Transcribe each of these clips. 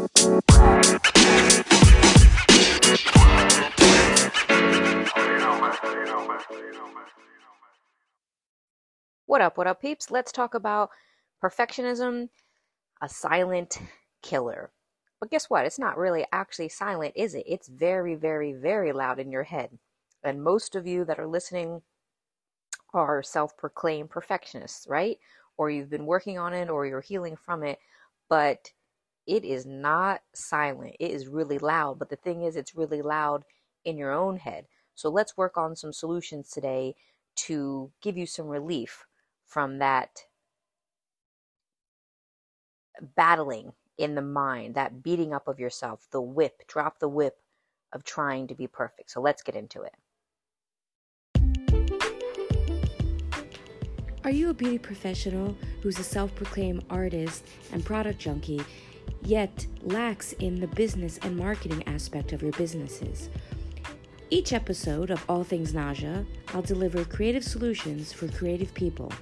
What up, what up, peeps? Let's talk about perfectionism, a silent killer. But guess what? It's not really actually silent, is it? It's very, very, very loud in your head. And most of you that are listening are self proclaimed perfectionists, right? Or you've been working on it or you're healing from it, but it is not silent. It is really loud. But the thing is, it's really loud in your own head. So let's work on some solutions today to give you some relief from that battling in the mind, that beating up of yourself, the whip, drop the whip of trying to be perfect. So let's get into it. Are you a beauty professional who's a self proclaimed artist and product junkie, yet lacks in the business and marketing aspect of your businesses? Each episode of All Things Naja, I'll deliver creative solutions for creative people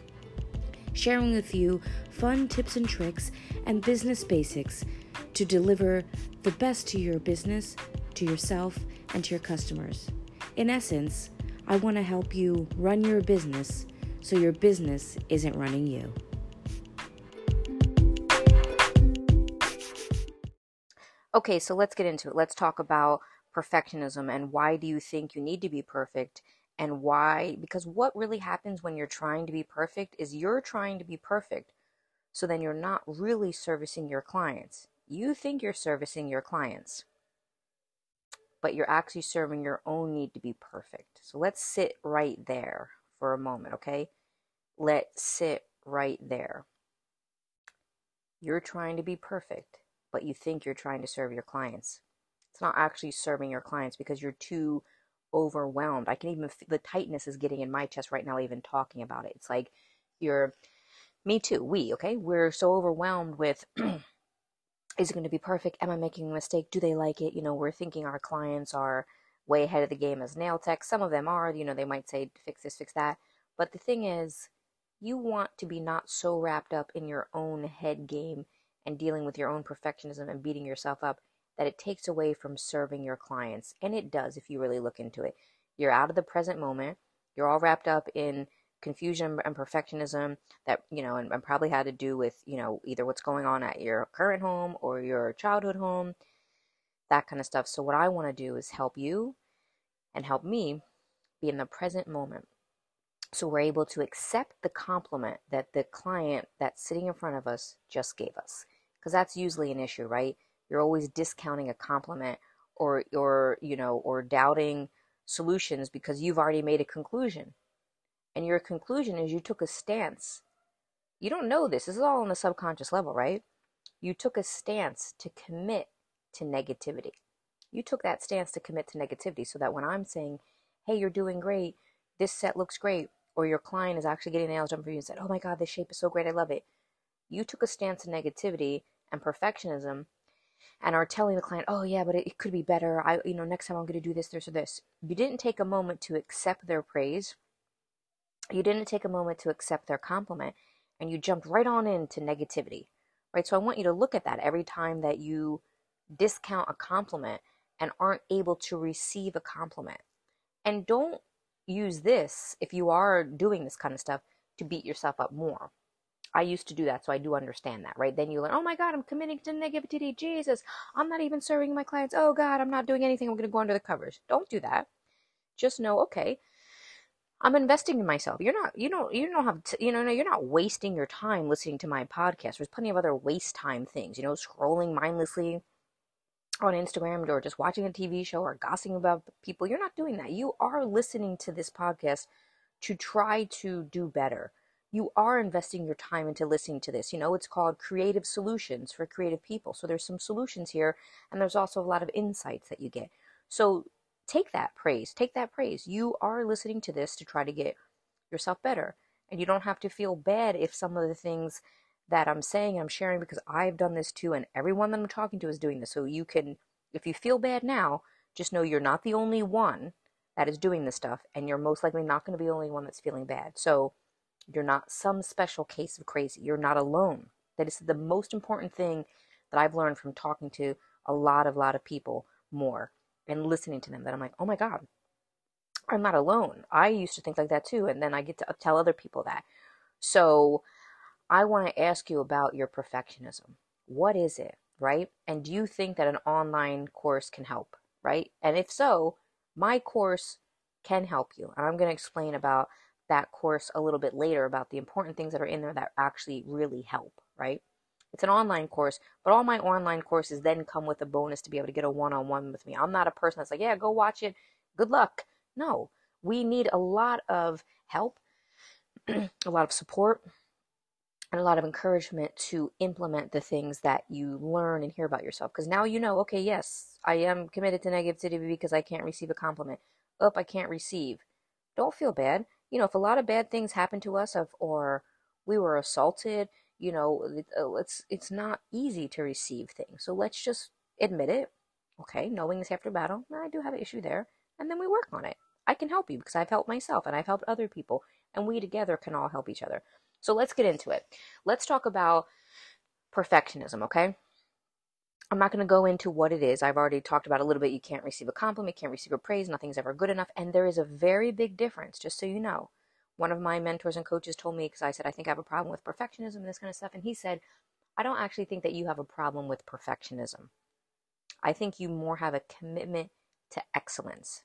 sharing with you fun tips and tricks and business basics to deliver the best to your business, to yourself, and to your customers. In essence, I want to help you run your business so your business isn't running you. Okay, so let's get into it. Let's talk about perfectionism and why do you think you need to be perfect and why because what really happens when you're trying to be perfect is you're trying to be perfect so then you're not really servicing your clients. You think you're servicing your clients but you're actually serving your own need to be perfect. So let's sit right there for a moment okay? Let's sit right there. You're trying to be perfect but you think you're trying to serve your clients it's not actually serving your clients because you're too overwhelmed. I can even feel the tightness is getting in my chest right now, even talking about it. It's like you're, me too, we, okay? We're so overwhelmed with, is it going to be perfect? Am I making a mistake? Do they like it? You know, we're thinking our clients are way ahead of the game as nail tech. Some of them are, you know, they might say, fix this, fix that. But the thing is, you want to be not so wrapped up in your own head game and dealing with your own perfectionism and beating yourself up that it takes away from serving your clients. And it does if you really look into it. You're out of the present moment. You're all wrapped up in confusion and perfectionism that, you know, and, and probably had to do with, you know, either what's going on at your current home or your childhood home, that kind of stuff. So, what I want to do is help you and help me be in the present moment. So, we're able to accept the compliment that the client that's sitting in front of us just gave us. Because that's usually an issue, right? you're always discounting a compliment or or you know or doubting solutions because you've already made a conclusion. And your conclusion is you took a stance. You don't know this. This is all on the subconscious level right? You took a stance to commit to negativity. You took that stance to commit to negativity so that when i'm saying hey you're doing great. This set looks great or your client is actually getting nails done for you and said oh my god this shape is so great. I love it you took a stance of negativity and perfectionism and are telling the client, "Oh yeah, but it, it could be better. I, you know, next time I'm going to do this, this, or this." You didn't take a moment to accept their praise. You didn't take a moment to accept their compliment, and you jumped right on into negativity, right? So I want you to look at that every time that you discount a compliment and aren't able to receive a compliment, and don't use this if you are doing this kind of stuff to beat yourself up more I used to do that, so I do understand that, right? Then you learn, oh my God, I'm committing to negativity. Jesus, I'm not even serving my clients. Oh God, I'm not doing anything. I'm going to go under the covers. Don't do that. Just know, okay, I'm investing in myself. You're not, you don't, you don't have, to, you know, no, you're not wasting your time listening to my podcast. There's plenty of other waste time things, you know, scrolling mindlessly on Instagram or just watching a TV show or gossiping about people. You're not doing that. You are listening to this podcast to try to do better you are investing your time into listening to this. You know, it's called creative solutions for creative people. So there's some solutions here, and there's also a lot of insights that you get. So take that praise, take that praise. You are listening to this to try to get yourself better. And you don't have to feel bad if some of the things that I'm saying I'm sharing because I've done this too, and everyone that I'm talking to is doing this. So you can, if you feel bad now, just know you're not the only one that is doing this stuff, and you're most likely not going to be the only one that's feeling bad. So you're not some special case of crazy. You're not alone. That is the most important thing that I've learned from talking to a lot of lot of people more and listening to them that I'm like, oh my God, I'm not alone. I used to think like that too. And then I get to tell other people that. So I want to ask you about your perfectionism. What is it, right? And do you think that an online course can help, right? And if so, my course can help you. And I'm going to explain about that course a little bit later about the important things that are in there that actually really help, right? It's an online course, but all my online courses then come with a bonus to be able to get a one on one with me. I'm not a person that's like, yeah, go watch it. Good luck. No, we need a lot of help, a lot of support, and a lot of encouragement to implement the things that you learn and hear about yourself. Because now you know, okay, yes, I am committed to negativity because I can't receive a compliment. Up, I can't receive. Don't feel bad. You know, if a lot of bad things happen to us, of, or we were assaulted, you know, uh, it's it's not easy to receive things. So let's just admit it. Okay, knowing this after battle, I do have an issue there, and then we work on it. I can help you because I've helped myself and I've helped other people, and we together can all help each other. So let's get into it. Let's talk about perfectionism, okay? I'm not going to go into what it is. I've already talked about a little bit. You can't receive a compliment, can't receive a praise, nothing's ever good enough. And there is a very big difference, just so you know. One of my mentors and coaches told me, because I said, I think I have a problem with perfectionism and this kind of stuff. And he said, I don't actually think that you have a problem with perfectionism. I think you more have a commitment to excellence.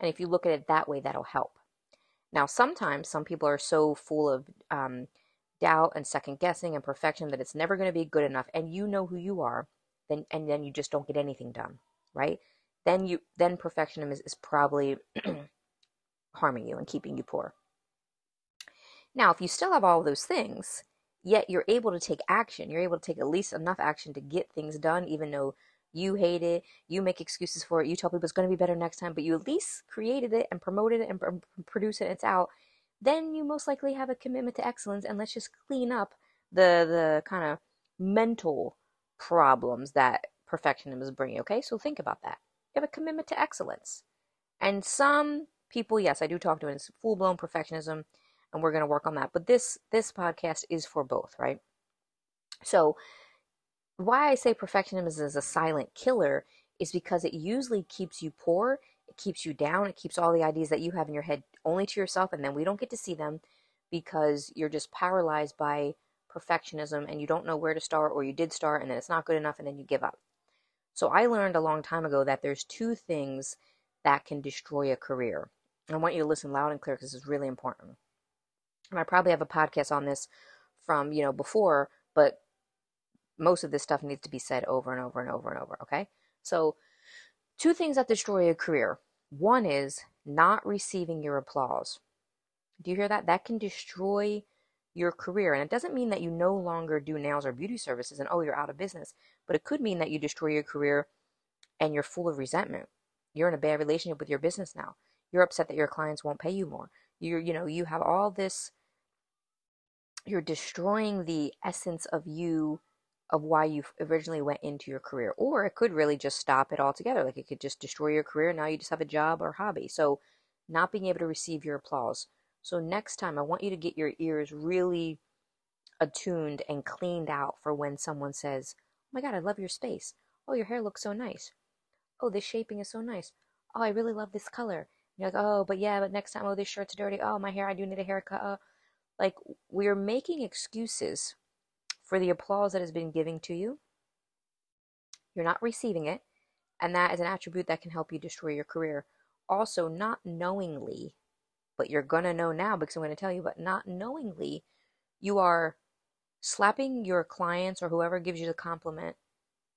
And if you look at it that way, that'll help. Now, sometimes some people are so full of um, doubt and second guessing and perfection that it's never going to be good enough, and you know who you are, then and then you just don't get anything done, right? Then you then perfectionism is, is probably harming you and keeping you poor. Now, if you still have all those things, yet you're able to take action, you're able to take at least enough action to get things done, even though you hate it, you make excuses for it, you tell people it's going to be better next time, but you at least created it and promoted it and pr- produced it, and it's out, then you most likely have a commitment to excellence. And let's just clean up the the kind of mental problems that perfectionism is bringing. Okay, so think about that. You have a commitment to excellence, and some people, yes, I do talk to it. It's full blown perfectionism, and we're going to work on that. But this this podcast is for both, right? So why I say perfectionism is a silent killer is because it usually keeps you poor, it keeps you down, it keeps all the ideas that you have in your head only to yourself, and then we don't get to see them because you're just paralyzed by perfectionism and you don't know where to start, or you did start and then it's not good enough, and then you give up. So I learned a long time ago that there's two things that can destroy a career. I want you to listen loud and clear because this is really important. And I probably have a podcast on this from, you know, before, but most of this stuff needs to be said over and over and over and over, okay? So, two things that destroy a career. One is not receiving your applause. Do you hear that? That can destroy your career. And it doesn't mean that you no longer do nails or beauty services and oh, you're out of business, but it could mean that you destroy your career and you're full of resentment. You're in a bad relationship with your business now. You're upset that your clients won't pay you more. You're, you know, you have all this, you're destroying the essence of you of why you originally went into your career. Or it could really just stop it altogether. Like it could just destroy your career. Now you just have a job or hobby. So not being able to receive your applause. So next time I want you to get your ears really attuned and cleaned out for when someone says, Oh my God, I love your space. Oh, your hair looks so nice. Oh, this shaping is so nice. Oh, I really love this color. And you're like, oh, but yeah, but next time, oh, this shirt's dirty. Oh, my hair, I do need a haircut. Uh, like, we're making excuses for the applause that has been given to you. You're not receiving it, and that is an attribute that can help you destroy your career. Also, not knowingly, but you're going to know now because I'm going to tell you, but not knowingly, you are slapping your clients or whoever gives you the compliment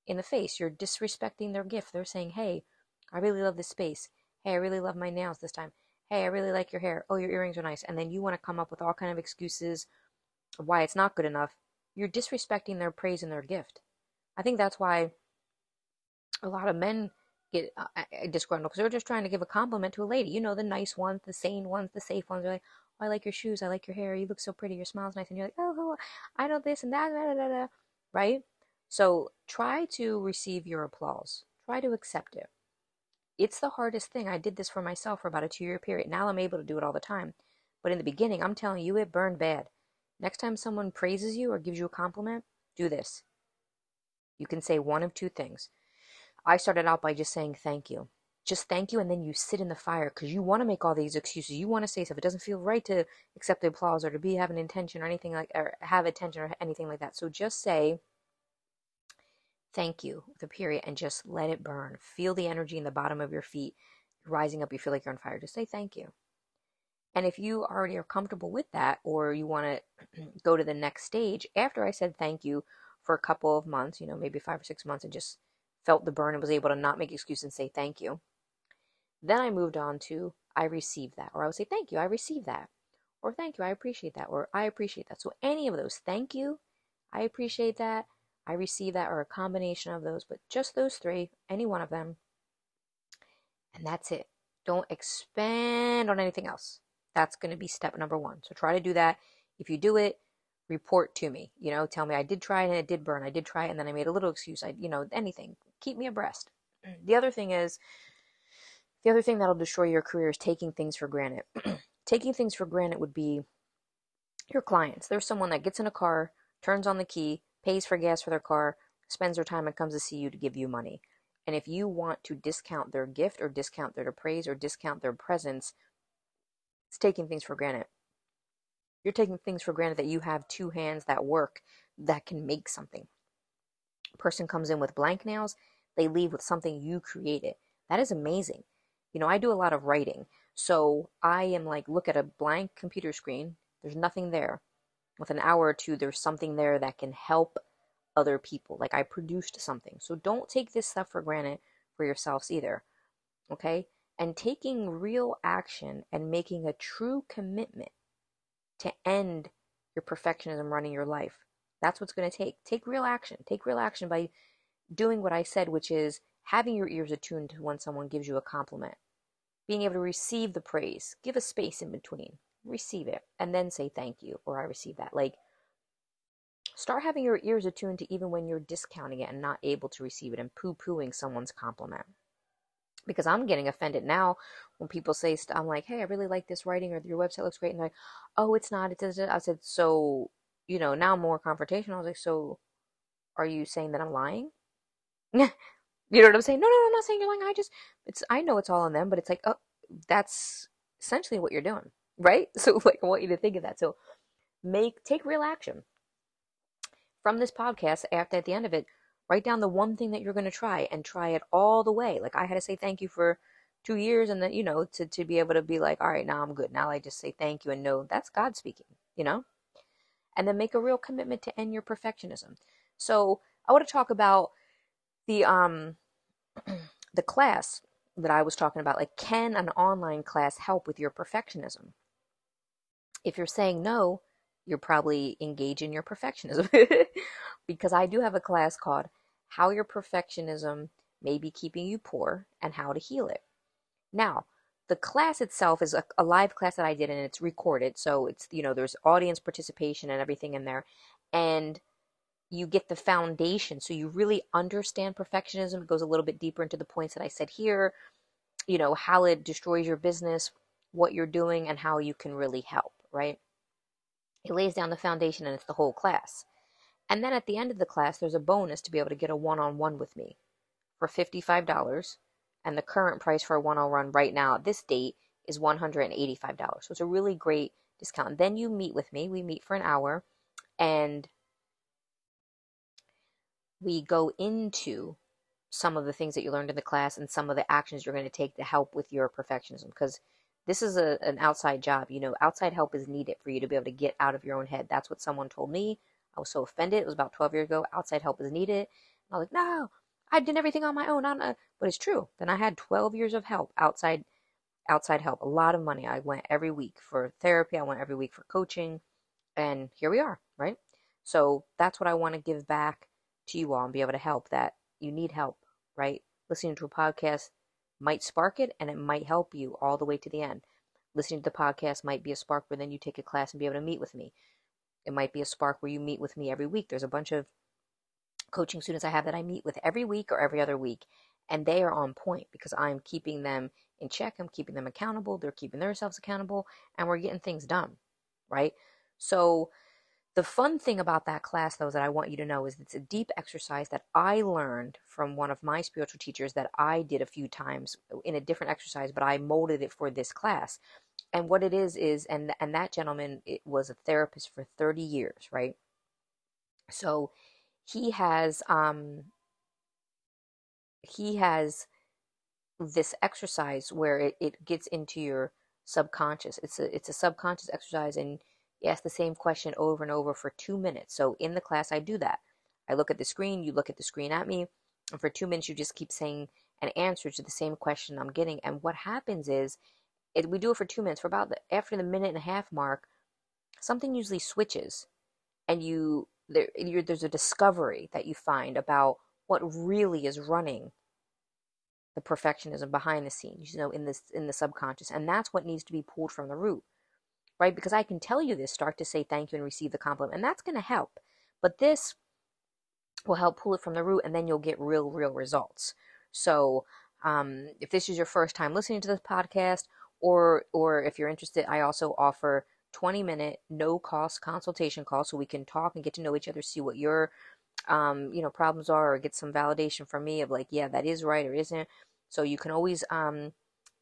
in the face. You're disrespecting their gift. They're saying, hey, I really love this space. Hey, I really love my nails this time. Hey, I really like your hair. Oh, your earrings are nice. And then you want to come up with all kind of excuses of why it's not good enough you're disrespecting their praise and their gift. I think that's why a lot of men get uh, disgruntled because they're just trying to give a compliment to a lady. You know, the nice ones, the sane ones, the safe ones. They're like, oh, I like your shoes. I like your hair. You look so pretty. Your smile's nice. And you're like, oh, oh I know this and that, da, da, da, right? So try to receive your applause. Try to accept it. It's the hardest thing. I did this for myself for about a two year period. Now I'm able to do it all the time. But in the beginning, I'm telling you, it burned bad. Next time someone praises you or gives you a compliment, do this. You can say one of two things. I started out by just saying thank you. Just thank you, and then you sit in the fire because you want to make all these excuses. You want to say stuff. It doesn't feel right to accept the applause or to be have an intention or anything like or have attention or anything like that. So just say thank you with a period and just let it burn. Feel the energy in the bottom of your feet rising up. You feel like you're on fire. Just say thank you. And if you already are comfortable with that, or you want to go to the next stage, after I said thank you for a couple of months, you know, maybe five or six months, and just felt the burn and was able to not make excuses and say thank you, then I moved on to I received that, or I would say thank you, I received that, or thank you, I appreciate that, or I appreciate that. So any of those, thank you, I appreciate that, I receive that, or a combination of those, but just those three, any one of them, and that's it. Don't expand on anything else. That's going to be step number one. So try to do that. If you do it, report to me. You know, tell me I did try it and it did burn. I did try it and then I made a little excuse. I, you know, anything. Keep me abreast. Mm. The other thing is, the other thing that'll destroy your career is taking things for granted. taking things for granted would be your clients. There's someone that gets in a car, turns on the key, pays for gas for their car, spends their time and comes to see you to give you money. And if you want to discount their gift or discount their praise or discount their presence, it's taking things for granted. You're taking things for granted that you have two hands that work that can make something. Person comes in with blank nails, they leave with something you created. That is amazing. You know, I do a lot of writing. So I am like, look at a blank computer screen, there's nothing there. With an hour or two, there's something there that can help other people. Like I produced something. So don't take this stuff for granted for yourselves either. Okay? And taking real action and making a true commitment to end your perfectionism running your life. That's what's going to take. Take real action. Take real action by doing what I said, which is having your ears attuned to when someone gives you a compliment, being able to receive the praise, give a space in between, receive it, and then say thank you or I receive that. Like, start having your ears attuned to even when you're discounting it and not able to receive it and poo pooing someone's compliment. Because I'm getting offended now when people say, I'm like, hey, I really like this writing or your website looks great. And they're like, oh, it's not. It does. I said, so, you know, now more confrontational. I was like, so are you saying that I'm lying? You know what I'm saying? No, no, I'm not saying you're lying. I just, it's, I know it's all on them, but it's like, oh, that's essentially what you're doing, right? So, like, I want you to think of that. So, make, take real action from this podcast. After at the end of it, write down the one thing that you're going to try and try it all the way. Like, I had to say thank you for two years, and then you know, to to be able to be like, all right, now I'm good. Now I just say thank you and know that's God speaking. You know, and then make a real commitment to end your perfectionism. So, I want to talk about the um the class that I was talking about, like, can an online class help with your perfectionism? If you're saying no, you're probably engaging in your perfectionism. because I do have a class called How Your Perfectionism May Be Keeping You Poor and How to Heal It. Now, the class itself is a, a, live class that I did and it's recorded. So it's, you know, there's audience participation and everything in there. And you get the foundation so you really understand perfectionism it goes a little bit deeper into the points that i said here you know how it destroys your business what you're doing and how you can really help right it lays down the foundation and it's the whole class and then at the end of the class there's a bonus to be able to get a one-on-one with me for $55 and the current price for a one-on-one right now at this date is $185 so it's a really great discount. Then you meet with me. We meet for an hour and we go into some of the things that you learned in the class and some of the actions you're going to take to help with your perfectionism because this is a, an outside job you know. Outside help is needed for you to be able to get out of your own head. That's what someone told me. I was so offended. It was about 12 years ago. Outside help is needed. I was like no i did everything on my own I'm not. Uh, but it's true then i had 12 years of help outside outside help a lot of money i went every week for therapy i went every week for coaching and here we are right so that's what i want to give back to you all and be able to help that you need help, right? Listening to a podcast might spark it and it might help you all the way to the end. Listening to the podcast might be a spark where then you take a class and be able to meet with me. It might be a spark where you meet with me every week. There's a bunch of coaching students I have that I meet with every week or every other week, and they are on point because I'm keeping them in check. I'm keeping them accountable. They're keeping themselves accountable, and we're getting things done, right? So the fun thing about that class, though, that I want you to know is it's a deep exercise that I learned from one of my spiritual teachers that I did a few times in a different exercise, but I molded it for this class. And what it is is, and and that gentleman it was a therapist for thirty years, right? So he has um he has this exercise where it, it gets into your subconscious. It's a it's a subconscious exercise and you ask the same question over and over for two minutes. So in the class, I do that. I look at the screen, you look at the screen at me, and for two minutes, you just keep saying an answer to the same question I'm getting. And what happens is, it, we do it for two minutes. For about the, after the minute and a half mark, something usually switches, and you there there's a discovery that you find about what really is running the perfectionism behind the scenes, you know, in this in the subconscious, and that's what needs to be pulled from the root right? Because I can tell you this, start to say thank you and receive the compliment, and that's going to help. But this will help pull it from the root, and then you'll get real, real results. So, um, if this is your first time listening to this podcast, or or if you're interested, I also offer 20 minute no cost consultation call so we can talk and get to know each other, see what your um, you know problems are, or get some validation from me of like, yeah, that is right or isn't. So you can always um,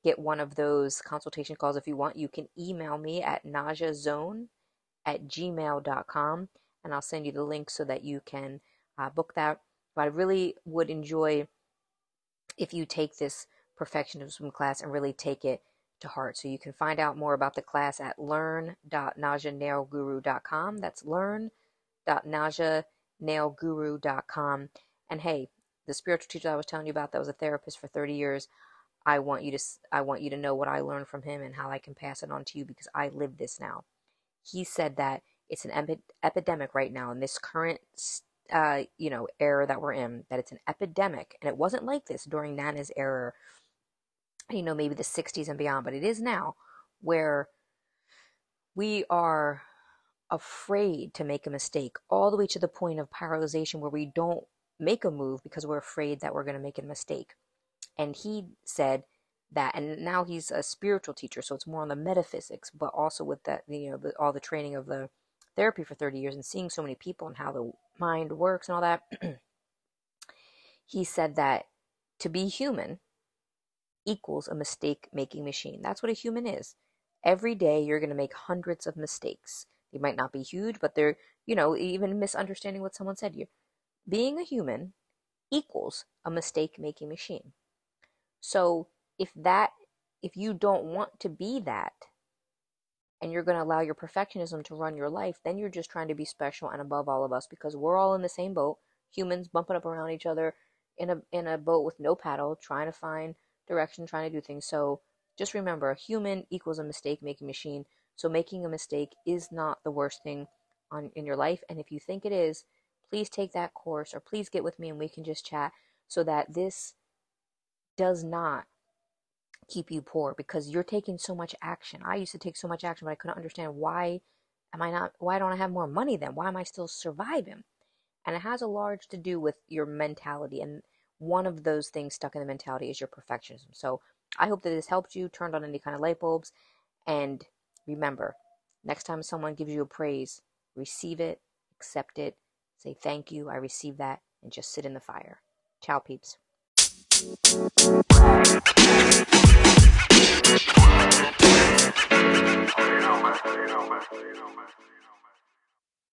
get one of those consultation calls if you want, you can email me at najazone at gmail.com and I'll send you the link so that you can uh, book that. But I really would enjoy if you take this perfectionism class and really take it to heart. So you can find out more about the class at learn.najanailguru.com. That's learn.najanailguru.com. And hey, the spiritual teacher I was telling you about that was a therapist for 30 years. I want you to I want you to know what I learned from him and how I can pass it on to you because I live this now. He said that it's an epi- epidemic right now in this current uh, you know era that we're in that it's an epidemic and it wasn't like this during Nana's era you know maybe the 60s and beyond but it is now where we are afraid to make a mistake all the way to the point of paralyzation where we don't make a move because we're afraid that we're going to make a mistake. And he said that and now he's a spiritual teacher so it's more on the metaphysics but also with that you know the, all the training of the therapy for 30 years and seeing so many people and how the mind works and all that. He said that to be human equals a mistake making machine. That's what a human is. Every day you're going to make hundreds of mistakes. They might not be huge but they're you know even misunderstanding what someone said you. Being a human equals a mistake making machine. So if that if you don't want to be that and you're going to allow your perfectionism to run your life, then you're just trying to be special and above all of us because we're all in the same boat, humans bumping up around each other in a in a boat with no paddle, trying to find direction, trying to do things. So just remember, a human equals a mistake making machine. So making a mistake is not the worst thing on in your life, and if you think it is, please take that course or please get with me and we can just chat so that this does not keep you poor because you're taking so much action. I used to take so much action, but I couldn't understand why am I not why don't I have more money then? Why am I still surviving? And it has a large to do with your mentality and one of those things stuck in the mentality is your perfectionism. So I hope that this helped you, turned on any kind of light bulbs, and remember, next time someone gives you a praise, receive it, accept it, say thank you, I received that, and just sit in the fire. Ciao, peeps.